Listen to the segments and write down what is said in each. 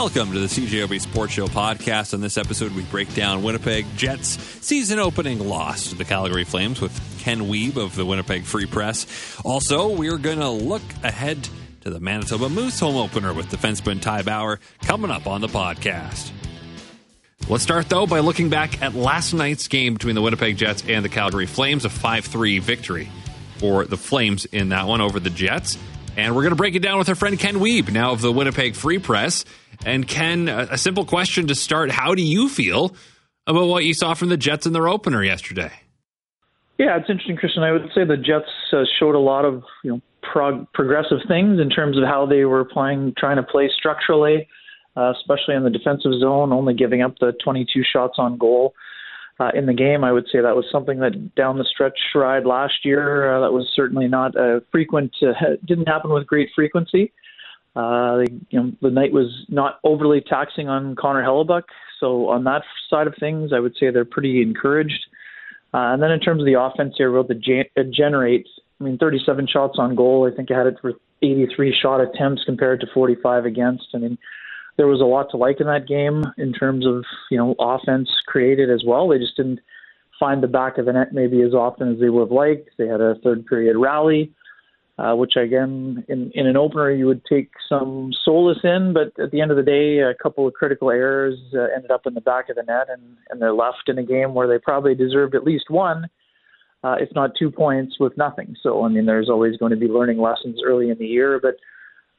Welcome to the CJOB Sports Show podcast. On this episode, we break down Winnipeg Jets' season opening loss to the Calgary Flames with Ken Wiebe of the Winnipeg Free Press. Also, we're going to look ahead to the Manitoba Moose home opener with defenseman Ty Bauer coming up on the podcast. Let's start, though, by looking back at last night's game between the Winnipeg Jets and the Calgary Flames, a 5 3 victory for the Flames in that one over the Jets. And we're going to break it down with our friend Ken Wiebe, now of the Winnipeg Free Press. And Ken, a simple question to start: How do you feel about what you saw from the Jets in their opener yesterday? Yeah, it's interesting, Christian. I would say the Jets uh, showed a lot of you know prog- progressive things in terms of how they were playing, trying to play structurally, uh, especially in the defensive zone, only giving up the 22 shots on goal. Uh, in the game, I would say that was something that down the stretch ride last year uh, that was certainly not a frequent, uh, didn't happen with great frequency. Uh, you know, the night was not overly taxing on Connor Hellebuyck, so on that side of things, I would say they're pretty encouraged. Uh, and then in terms of the offense here, wrote the gen- generates. I mean, 37 shots on goal. I think I had it for 83 shot attempts compared to 45 against. I mean, there was a lot to like in that game in terms of you know offense created as well. They just didn't find the back of the net maybe as often as they would have liked. They had a third period rally uh, which again, in, in an opener, you would take some solace in. But at the end of the day, a couple of critical errors uh, ended up in the back of the net, and, and they're left in a game where they probably deserved at least one, uh, if not two points, with nothing. So, I mean, there's always going to be learning lessons early in the year. But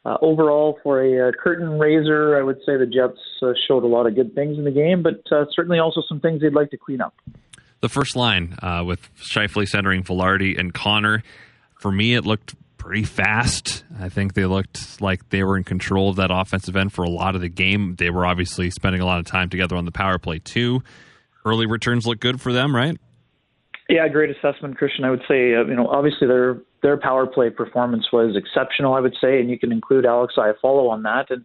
uh, overall, for a, a curtain raiser, I would say the Jets uh, showed a lot of good things in the game, but uh, certainly also some things they'd like to clean up. The first line uh, with Scheifele centering Vilardi and Connor, for me, it looked pretty fast. I think they looked like they were in control of that offensive end for a lot of the game. They were obviously spending a lot of time together on the power play too. Early returns look good for them, right? Yeah, great assessment, Christian. I would say, uh, you know, obviously their their power play performance was exceptional. I would say, and you can include Alex Iafallo on that. And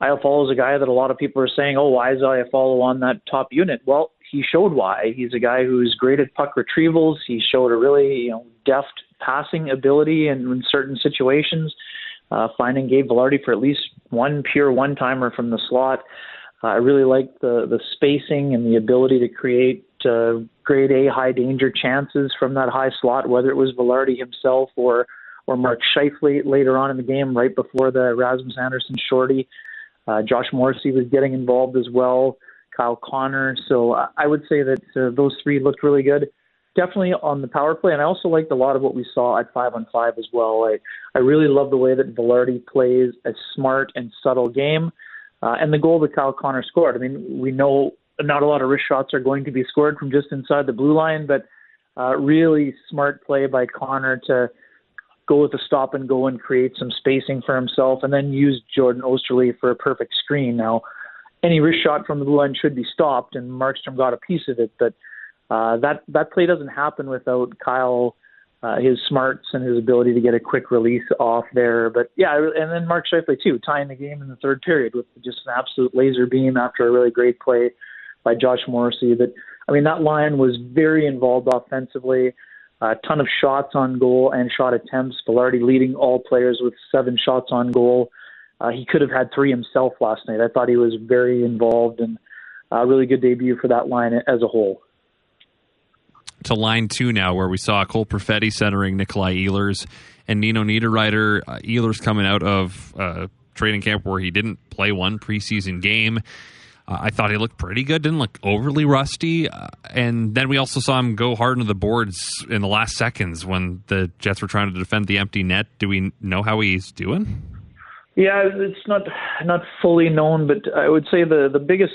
Iafallo is a guy that a lot of people are saying, "Oh, why is Iafallo on that top unit?" Well, he showed why. He's a guy who's great at puck retrievals. He showed a really you know deft passing ability in, in certain situations. Uh, finding Gabe Vilardi for at least one pure one timer from the slot. Uh, I really like the the spacing and the ability to create uh, grade A high danger chances from that high slot, whether it was Vilardi himself or or Mark Scheifele later on in the game, right before the Rasmus Andersson shorty. Uh, Josh Morrissey was getting involved as well. Kyle Connor. So I would say that uh, those three looked really good. Definitely on the power play, and I also liked a lot of what we saw at five on five as well. I I really love the way that Vilardi plays a smart and subtle game, uh, and the goal that Kyle Connor scored. I mean, we know not a lot of wrist shots are going to be scored from just inside the blue line, but uh, really smart play by Connor to go with the stop and go and create some spacing for himself, and then use Jordan Oesterle for a perfect screen. Now, any wrist shot from the blue line should be stopped, and Markstrom got a piece of it. But uh, that that play doesn't happen without Kyle, uh, his smarts and his ability to get a quick release off there. But yeah, and then Mark Scheifele too, tying the game in the third period with just an absolute laser beam after a really great play by Josh Morrissey. That I mean, that line was very involved offensively. A ton of shots on goal and shot attempts. Vilardi leading all players with seven shots on goal. Uh, he could have had three himself last night. I thought he was very involved and a really good debut for that line as a whole. To line two now, where we saw Cole Perfetti centering Nikolai Ehlers and Nino Niederreiter. Uh, Ehlers coming out of uh, training camp where he didn't play one preseason game. Uh, I thought he looked pretty good, didn't look overly rusty. Uh, and then we also saw him go hard into the boards in the last seconds when the Jets were trying to defend the empty net. Do we know how he's doing? Yeah, it's not not fully known, but I would say the the biggest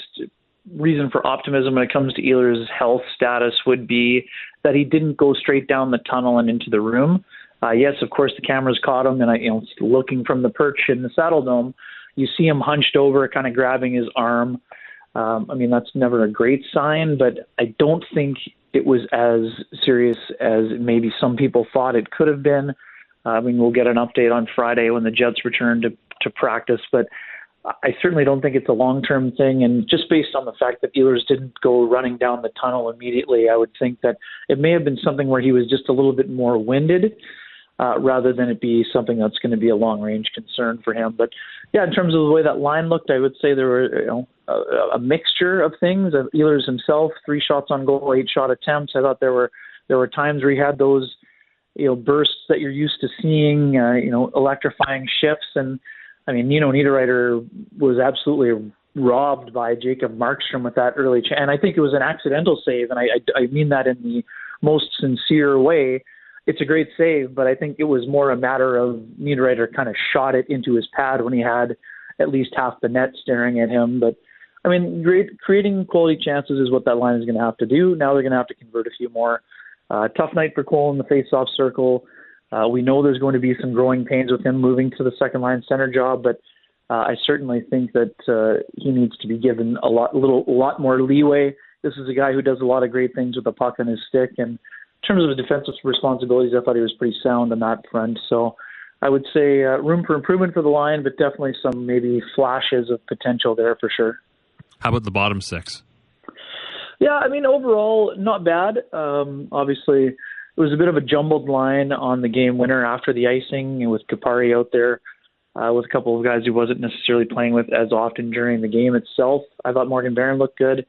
reason for optimism when it comes to Ehlers' health status would be that he didn't go straight down the tunnel and into the room. Uh, yes, of course, the cameras caught him, and I, you know, looking from the perch in the Saddledome, you see him hunched over, kind of grabbing his arm. Um, I mean, that's never a great sign, but I don't think it was as serious as maybe some people thought it could have been. Uh, I mean, we'll get an update on Friday when the Jets return to to practice, but I certainly don't think it's a long term thing. And just based on the fact that Ehlers didn't go running down the tunnel immediately, I would think that it may have been something where he was just a little bit more winded. uh, rather than it be something that's going to be a long range concern for him. But yeah, in terms of the way that line looked, I would say there were you know a, a mixture of things. Ehlers himself, three shots on goal, eight shot attempts. I thought there were there were times where he had those you know bursts that you're used to seeing, uh, you know, electrifying shifts. And I mean, know, Niederreiter was absolutely robbed by Jacob Markstrom with that early, ch- and I think it was an accidental save, and I, I, I mean that in the most sincere way it's a great save, but I think it was more a matter of Niederreiter kind of shot it into his pad when he had at least half the net staring at him. But I mean, great, creating quality chances is what that line is going to have to do. Now they're going to have to convert a few more. Uh, tough night for Cole in the face-off circle. Uh, we know there's going to be some growing pains with him moving to the second line center job, but uh, I certainly think that uh, he needs to be given a lot, little, a lot more leeway. This is a guy who does a lot of great things with the puck on his stick, and in terms of his defensive responsibilities, I thought he was pretty sound on that front. So I would say uh, room for improvement for the line, but definitely some maybe flashes of potential there for sure. How about the bottom six? Yeah, I mean overall not bad. Um, obviously, it was a bit of a jumbled line on the game winner after the icing, with Kupari out there uh, with a couple of guys who wasn't necessarily playing with as often during the game itself. I thought Morgan Barron looked good.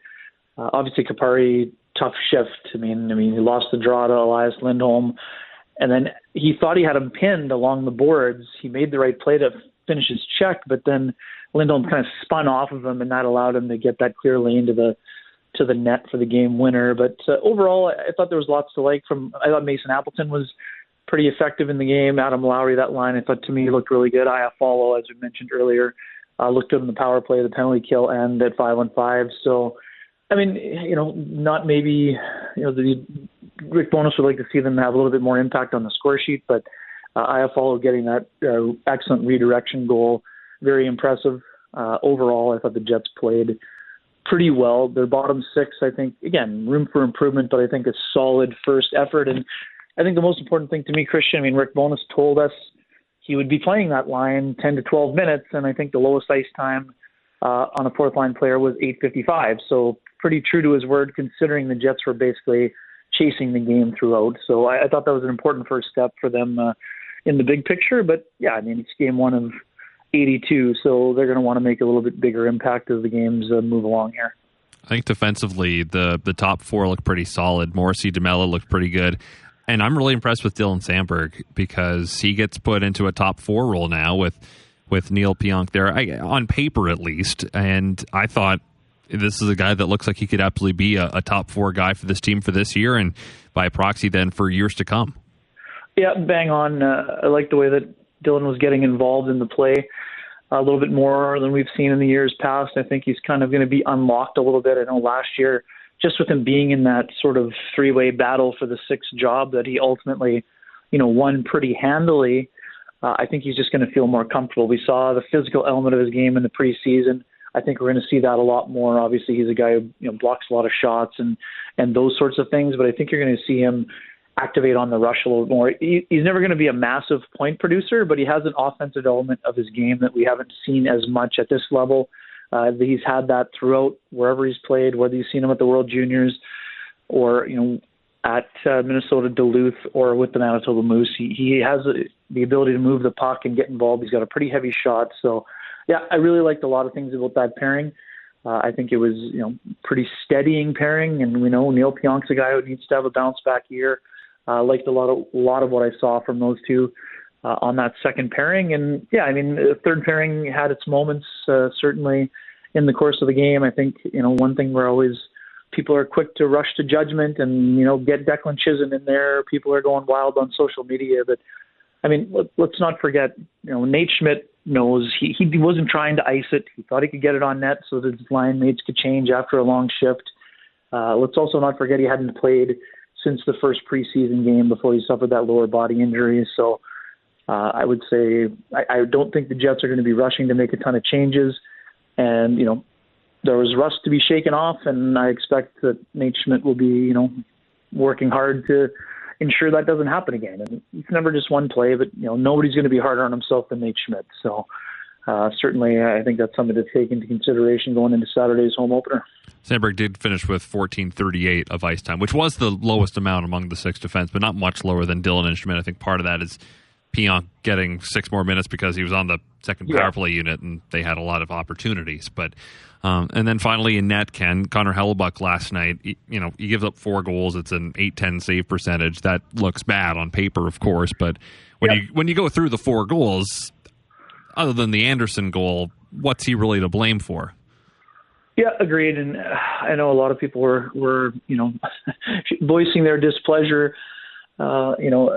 Uh, obviously, Kupari tough shift. I mean, I mean, he lost the draw to Elias Lindholm, and then he thought he had him pinned along the boards. He made the right play to finish his check, but then Lindholm kind of spun off of him, and that allowed him to get that clear lane to the to the net for the game winner. But uh, overall, I thought there was lots to like. From I thought Mason Appleton was pretty effective in the game. Adam Lowry, that line, I thought to me looked really good. Iafallo, as we mentioned earlier, uh, looked good in the power play, the penalty kill, and at five on five. So I mean, you know, not maybe, you know, the Rick Bowness would like to see them have a little bit more impact on the score sheet, but uh, Iafallo getting that uh, excellent redirection goal, very impressive. Uh, overall, I thought the Jets played pretty well. Their bottom six, I think, again, room for improvement, but I think a solid first effort. And I think the most important thing to me, Christian, I mean, Rick Bowness told us he would be playing that line 10 to 12 minutes, and I think the lowest ice time uh, on a fourth line player was 8:55. So pretty true to his word, considering the Jets were basically chasing the game throughout. So I, I thought that was an important first step for them uh, in the big picture. But yeah, I mean it's game one of 82, so they're going to want to make a little bit bigger impact as the games uh, move along here. I think defensively, the the top four look pretty solid. Morrissey DeMelo looked pretty good. And I'm really impressed with Dylan Samberg because he gets put into a top four role now with with Neal Pionk there, I, on paper at least. And I thought this is a guy that looks like he could absolutely be a, a, top four guy for this team for this year and by proxy then for years to come. Yeah, bang on. Uh, I like the way that Dylan was getting involved in the play a little bit more than we've seen in the years past. I think he's kind of going to be unlocked a little bit. I know last year, just with him being in that sort of three way battle for the sixth job that he ultimately, you know, won pretty handily uh, I think he's just going to feel more comfortable. We saw the physical element of his game in the preseason. I think we're going to see that a lot more. Obviously, he's a guy who you know blocks a lot of shots and and those sorts of things. But I think you're going to see him activate on the rush a little more. He, he's never going to be a massive point producer, but he has an offensive element of his game that we haven't seen as much at this level. Uh, he's had that throughout wherever he's played, whether you've seen him at the World Juniors or you know at uh, Minnesota Duluth or with the Manitoba Moose. He, he has a, the ability to move the puck and get involved. He's got a pretty heavy shot. So, yeah, I really liked a lot of things about that pairing. Uh, I think it was you know pretty steadying pairing, and we know Neal Pionk's a guy who needs to have a bounce back year. Uh, liked a lot of a lot of what I saw from those two uh, on that second pairing, and yeah, I mean the third pairing had its moments uh, certainly in the course of the game. I think you know one thing we're always people are quick to rush to judgment and you know get Declan Chisholm in there. People are going wild on social media, but I mean, let, let's not forget, you know, Nate Schmidt knows he he wasn't trying to ice it. He thought he could get it on net so that his line mates could change after a long shift. Uh, let's also not forget he hadn't played since the first preseason game before he suffered that lower body injury. So uh, I would say I, I don't think the Jets are going to be rushing to make a ton of changes. And you know, there was rust to be shaken off, and I expect that Nate Schmidt will be, you know, working hard to ensure that doesn't happen again. And it's never just one play, but you know, nobody's going to be harder on himself than Nate Schmidt. So uh, certainly, I think that's something to take into consideration going into Saturday's home opener. Samberg did finish with 1438 of ice time, which was the lowest amount among the six defense, but not much lower than Dylan Instrument. I think part of that is Pionk getting six more minutes because he was on the second power play unit and they had a lot of opportunities. But um, and then finally in net, Ken Connor Hellebuyck last night. He, you know, he gives up four goals. It's an eight ten save percentage. That looks bad on paper, of course, but when yep. you when you go through the four goals, other than the Andersson goal, what's he really to blame for? Yeah, agreed. And uh, I know a lot of people were were you know voicing their displeasure. Uh, you know,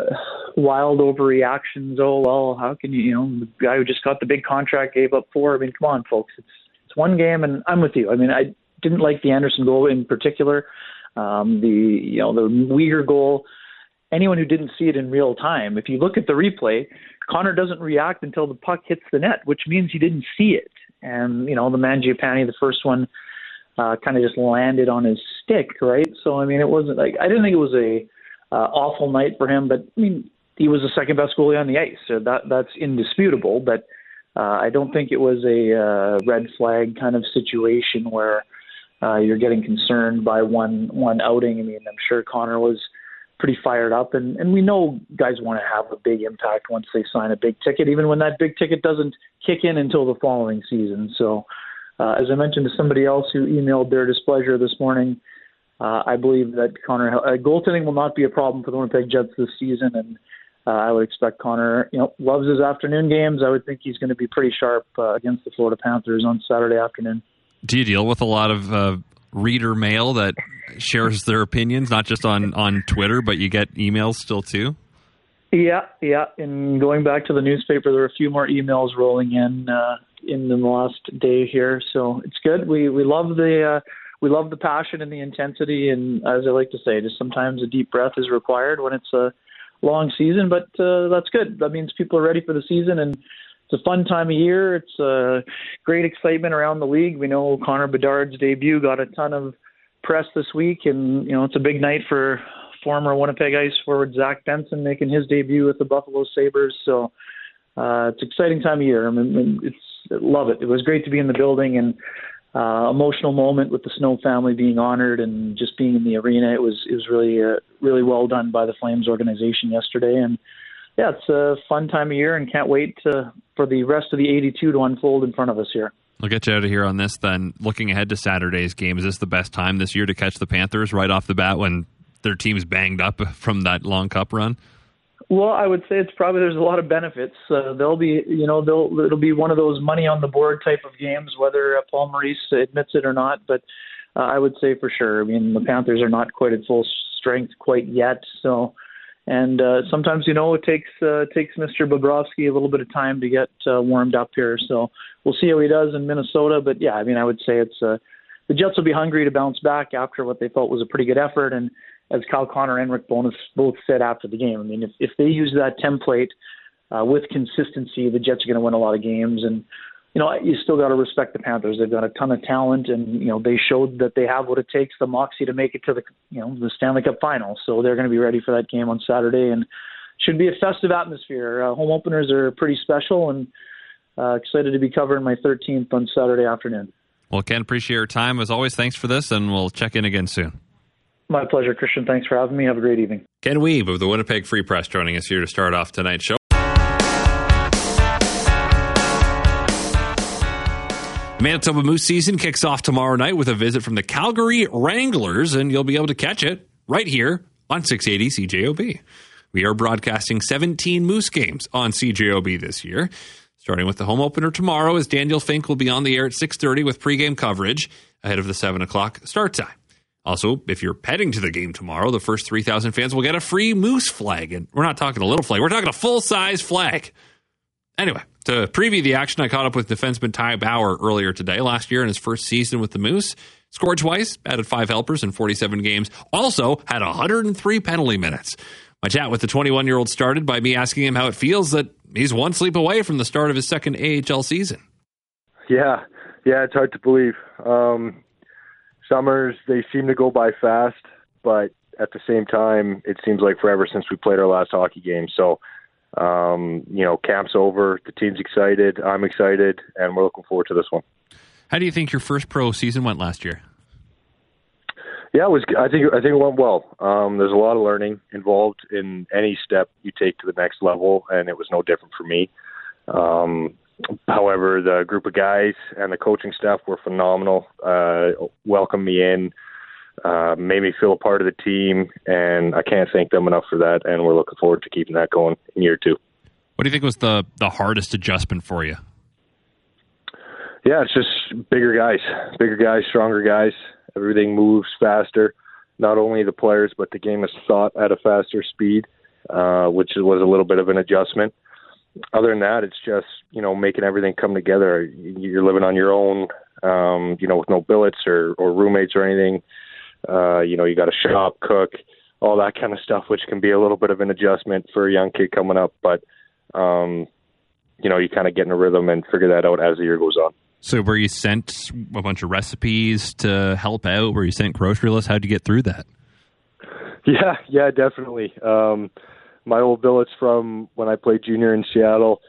wild overreactions. Oh well, how can you? You know, the guy who just got the big contract gave up four. I mean, come on, folks. It's it's one game, and I'm with you. I mean, I didn't like the Andersson goal in particular. Um, the you know the Weegar goal. Anyone who didn't see it in real time, if you look at the replay, Connor doesn't react until the puck hits the net, which means he didn't see it. And you know, the Mangiapane, the first one, uh, kind of just landed on his stick, right? So I mean, it wasn't like I didn't think it was a uh, awful night for him, but I mean, he was the second best goalie on the ice, so that that's indisputable. But uh, I don't think it was a uh, red flag kind of situation where uh, you're getting concerned by one one outing. I mean, I'm sure Connor was pretty fired up, and and we know guys want to have a big impact once they sign a big ticket, even when that big ticket doesn't kick in until the following season. So, uh, as I mentioned to somebody else who emailed their displeasure this morning, uh, I believe that Connor uh, goaltending will not be a problem for the Winnipeg Jets this season, and uh, I would expect Connor, you know, loves his afternoon games. I would think he's going to be pretty sharp uh, against the Florida Panthers on Saturday afternoon. Do you deal with a lot of uh, reader mail that shares their opinions, not just on on Twitter, but you get emails still too? Yeah, yeah. And going back to the newspaper, there are a few more emails rolling in uh, in the last day here, so it's good. We we love the. Uh, we love the passion and the intensity, and as I like to say, just sometimes a deep breath is required when it's a long season. But uh, that's good. That means people are ready for the season, and it's a fun time of year. It's a uh, great excitement around the league. We know Connor Bedard's debut got a ton of press this week, and you know it's a big night for former Winnipeg Ice forward Zach Benson making his debut with the Buffalo Sabres. So uh, it's exciting time of year. I mean, it's love it. It was great to be in the building and uh, emotional moment with the Snow family being honored and just being in the arena. It was it was really uh, really well done by the Flames organization yesterday, and yeah, it's a fun time of year, and can't wait to, for the rest of the 82 to unfold in front of us here. I'll get you out of here on this then. Looking ahead to Saturday's game, is this the best time this year to catch the Panthers right off the bat when their team's banged up from that long cup run? Well, I would say it's probably there's a lot of benefits. Uh, they'll be, you know, they'll it'll be one of those money on the board type of games, whether uh, Paul Maurice admits it or not. But uh, I would say for sure. I mean, the Panthers are not quite at full strength quite yet, so. And uh, sometimes, you know, it takes uh, takes Mr. Bobrovsky a little bit of time to get uh, warmed up here. So we'll see how he does in Minnesota. But yeah, I mean, I would say it's uh, the Jets will be hungry to bounce back after what they felt was a pretty good effort. And as Kyle Connor and Rick Bowness both said after the game. I mean, if, if they use that template uh, with consistency, the Jets are going to win a lot of games. And you know, you still got to respect the Panthers. They've got a ton of talent, and you know, they showed that they have what it takes, the moxie to make it to the you know the Stanley Cup final. So they're going to be ready for that game on Saturday, and should be a festive atmosphere. Uh, home openers are pretty special, and uh, excited to be covering my 13th on Saturday afternoon. Well, Ken, appreciate your time as always. Thanks for this, and we'll check in again soon. My pleasure, Christian. Thanks for having me. Have a great evening. Ken Wiebe of the Winnipeg Free Press joining us here to start off tonight's show. Manitoba Moose season kicks off tomorrow night with a visit from the Calgary Wranglers, and you'll be able to catch it right here on 680 CJOB. We are broadcasting 17 Moose games on CJOB this year, starting with the home opener tomorrow as Daniel Fink will be on the air at 6.30 with pregame coverage ahead of the 7 o'clock start time. Also, if you're heading to the game tomorrow, the first 3,000 fans will get a free moose flag. And we're not talking a little flag, we're talking a full size flag. Anyway, to preview the action, I caught up with defenseman Ty Bauer earlier today. Last year in his first season with the Moose, scored twice, added five helpers in 47 games, also had 103 penalty minutes. My chat with the 21 year old started by me asking him how it feels that he's one sleep away from the start of his second AHL season. Yeah, yeah, it's hard to believe. Um, summers they seem to go by fast, but at the same time, it seems like forever since we played our last hockey game. So um, you know, camp's over. The team's excited. I'm excited, and we're looking forward to this one. How do you think your first pro season went last year? Yeah, it was. I think I think it went well. Um, there's a lot of learning involved in any step you take to the next level, and it was no different for me. Um, however, the group of guys and the coaching staff were phenomenal. Uh, welcomed me in, uh, made me feel a part of the team, and I can't thank them enough for that. And we're looking forward to keeping that going in year two. What do you think was the the hardest adjustment for you? Yeah, it's just bigger guys, bigger guys, stronger guys. Everything moves faster. Not only the players, but the game is thought at a faster speed, uh, which was a little bit of an adjustment. Other than that, it's just you know making everything come together. You're living on your own, um, you know, with no billets or, or roommates or anything. Uh, you know, you got to shop, cook, all that kind of stuff, which can be a little bit of an adjustment for a young kid coming up. But um, you know, you kind of get in a rhythm and figure that out as the year goes on. So, were you sent a bunch of recipes to help out? Were you sent grocery lists? How did you get through that? Yeah, yeah, definitely. Um, my old billets from when I played junior in Seattle,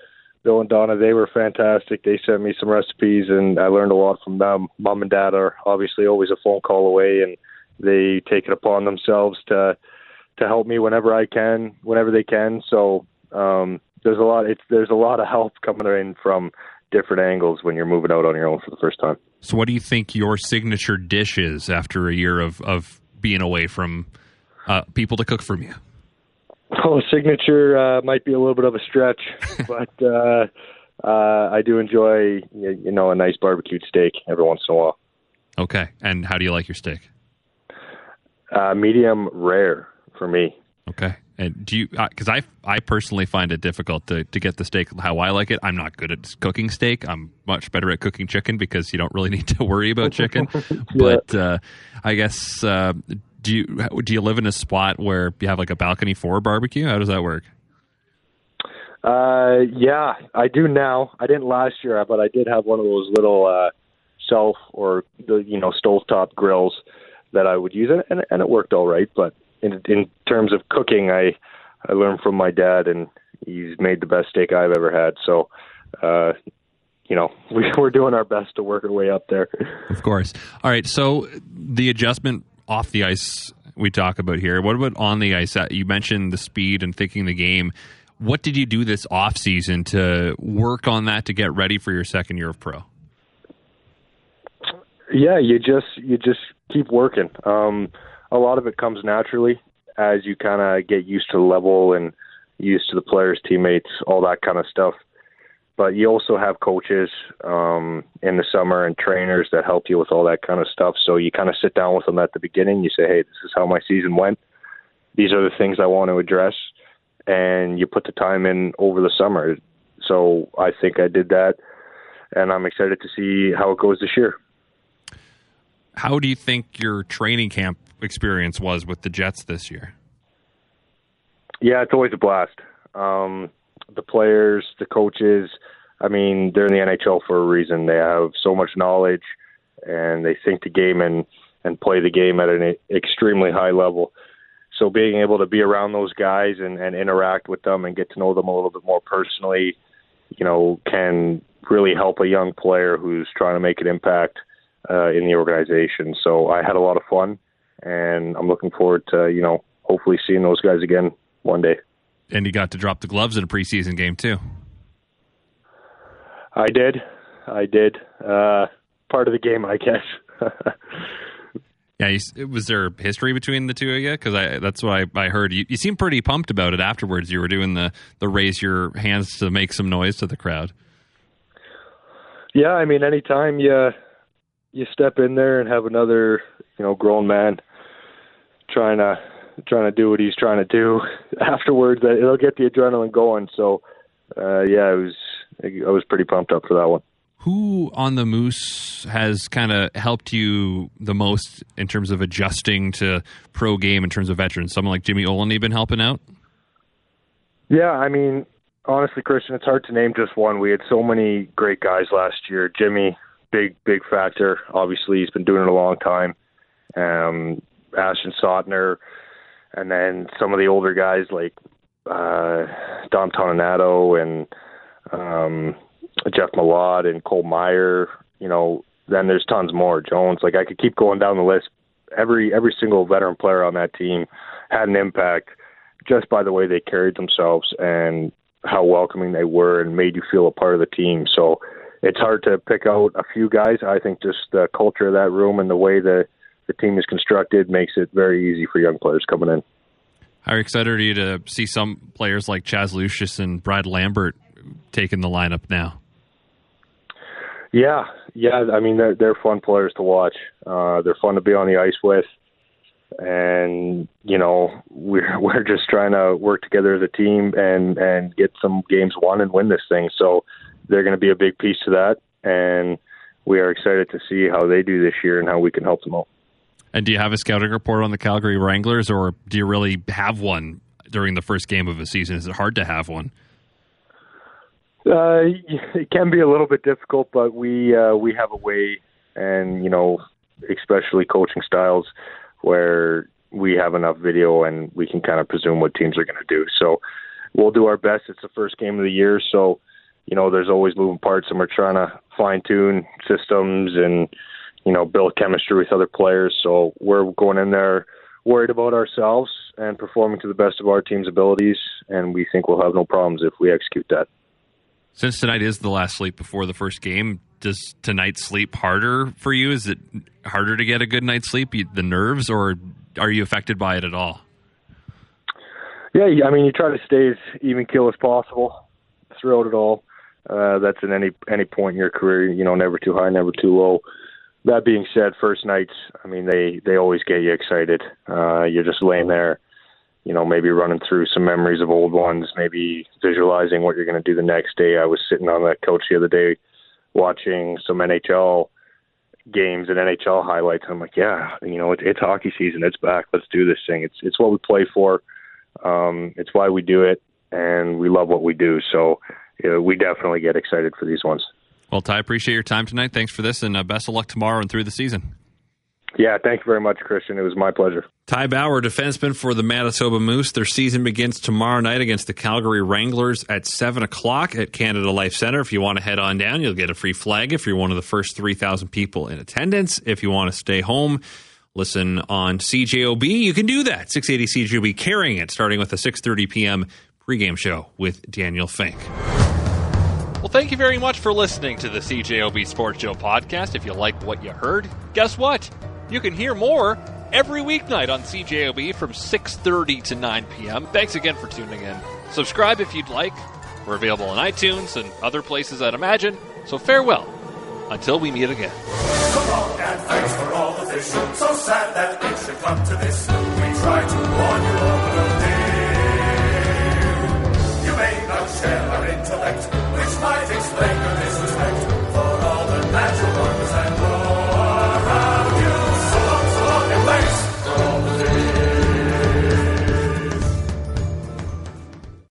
Bill and Donna, they were fantastic. They sent me some recipes, and I learned a lot from them. Mom and Dad are obviously always a phone call away, and they take it upon themselves to to help me whenever I can, whenever they can. So um, there's a lot. It's there's a lot of help coming in from different angles when you're moving out on your own for the first time. So, what do you think your signature dish is after a year of of being away from uh, people to cook from you? Oh, signature uh, might be a little bit of a stretch, but uh, uh, I do enjoy you know a nice barbecued steak every once in a while. Okay, and how do you like your steak? Uh, medium rare for me. Okay. And do you? Because uh, I I personally find it difficult to to get the steak how I like it. I'm not good at cooking steak. I'm much better at cooking chicken because you don't really need to worry about chicken. yeah. But uh, I guess uh, do you do you live in a spot where you have like a balcony for barbecue? How does that work? Uh, yeah, I do now. I didn't last year, but I did have one of those little uh, self or the you know stovetop grills that I would use, and, and it worked all right. But in in terms of cooking, I I learned from my dad, and he's made the best steak I've ever had. So, uh, you know, we, we're doing our best to work our way up there. Of course. All right. So the adjustment off the ice we talk about here. What about on the ice? Uh, you mentioned the speed and thinking the game. What did you do this off season to work on that to get ready for your second year of pro? Yeah, you just you just keep working. Um, a lot of it comes naturally as you kind of get used to the level and used to the players, teammates, all that kind of stuff. But you also have coaches um, in the summer and trainers that help you with all that kind of stuff. So you kind of sit down with them at the beginning. You say, "Hey, this is how my season went. These are the things I want to address," and you put the time in over the summer. So I think I did that, and I'm excited to see how it goes this year. How do you think your training camp experience was with the Jets this year? Yeah, it's always a blast. Um, the players, the coaches, I mean, they're in the NHL for a reason. They have so much knowledge and they think the game and, and play the game at an extremely high level. So being able to be around those guys and, and interact with them and get to know them a little bit more personally, you know, can really help a young player who's trying to make an impact uh, in the organization. So I had a lot of fun and I'm looking forward to you know hopefully seeing those guys again one day. And you got to drop the gloves in a preseason game too. I did, I did. Uh, part of the game, I guess. yeah, you, was there history between the two of you? Because that's what I, I heard. You, you seemed pretty pumped about it afterwards. You were doing the the raise your hands to make some noise to the crowd. Yeah, I mean, anytime you you step in there and have another you know grown man trying to trying to do what he's trying to do afterwards. that It'll get the adrenaline going. So, uh, yeah, I was I was pretty pumped up for that one. Who on the Moose has kind of helped you the most in terms of adjusting to pro game in terms of veterans? Someone like Jimmy Oligny been helping out? Yeah, I mean, honestly, Christian, it's hard to name just one. We had so many great guys last year. Jimmy, big, big factor. Obviously, he's been doing it a long time. Um, Ashton Sautner, and then some of the older guys like uh, Dom Toninato and um, Jeff Malott and Cole Maier, you know, then there's tons more. Jones, like I could keep going down the list. Every every single veteran player on that team had an impact just by the way they carried themselves and how welcoming they were and made you feel a part of the team. So it's hard to pick out a few guys. I think just the culture of that room and the way the the team is constructed makes it very easy for young players coming in. How excited are you to see some players like Chaz Lucius and Brad Lambert taking the lineup now? Yeah, yeah. I mean, they're they're fun players to watch. Uh, they're fun to be on the ice with, and you know, we're we're just trying to work together as a team and and get some games won and win this thing. So they're going to be a big piece to that, and we are excited to see how they do this year and how we can help them out. And do you have a scouting report on the Calgary Wranglers, or do you really have one during the first game of a season? Is it hard to have one? Uh, it can be a little bit difficult, but we uh, we have a way, and you know, especially coaching styles, where we have enough video and we can kind of presume what teams are going to do. So we'll do our best. It's the first game of the year, so you know, there's always moving parts, and we're trying to fine tune systems and you know, build chemistry with other players. So we're going in there worried about ourselves and performing to the best of our team's abilities, and we think we'll have no problems if we execute that. Since tonight is the last sleep before the first game, does tonight sleep harder for you? Is it harder to get a good night's sleep, the nerves, or are you affected by it at all? Yeah, I mean, you try to stay as even keel as possible throughout it all. Uh, that's in any any point in your career. You know, never too high, never too low that being said, first nights, I mean, they they always get you excited. Uh, you're just laying there, you know, maybe running through some memories of old ones, maybe visualizing what you're going to do the next day. I was sitting on that couch the other day, watching some NHL games and NHL highlights. I'm like, yeah, you know, it's, it's hockey season. It's back. Let's do this thing. It's it's what we play for. Um, it's why we do it, and we love what we do. So you know, we definitely get excited for these ones. Well, Ty, appreciate your time tonight. Thanks for this, and uh, best of luck tomorrow and through the season. Yeah, thank you very much, Christian. It was my pleasure. Ty Bauer, defenseman for the Manitoba Moose. Their season begins tomorrow night against the Calgary Wranglers at 7 o'clock at Canada Life Center. If you want to head on down, you'll get a free flag if you're one of the first 3,000 people in attendance. If you want to stay home, listen on CJOB. You can do that. 680 CJOB carrying it, starting with a 6.30 p.m. pregame show with Daniel Fink. Well, thank you very much for listening to the CJOB Sports Show podcast. If you like what you heard, guess what? You can hear more every weeknight on CJOB from 6:30 to 9 p.m. Thanks again for tuning in. Subscribe if you'd like. We're available on iTunes and other places I'd imagine. So farewell until we meet again. So long and thanks for all the fish. So sad that it should come to this. We try to warn you the day. You may not share might explain.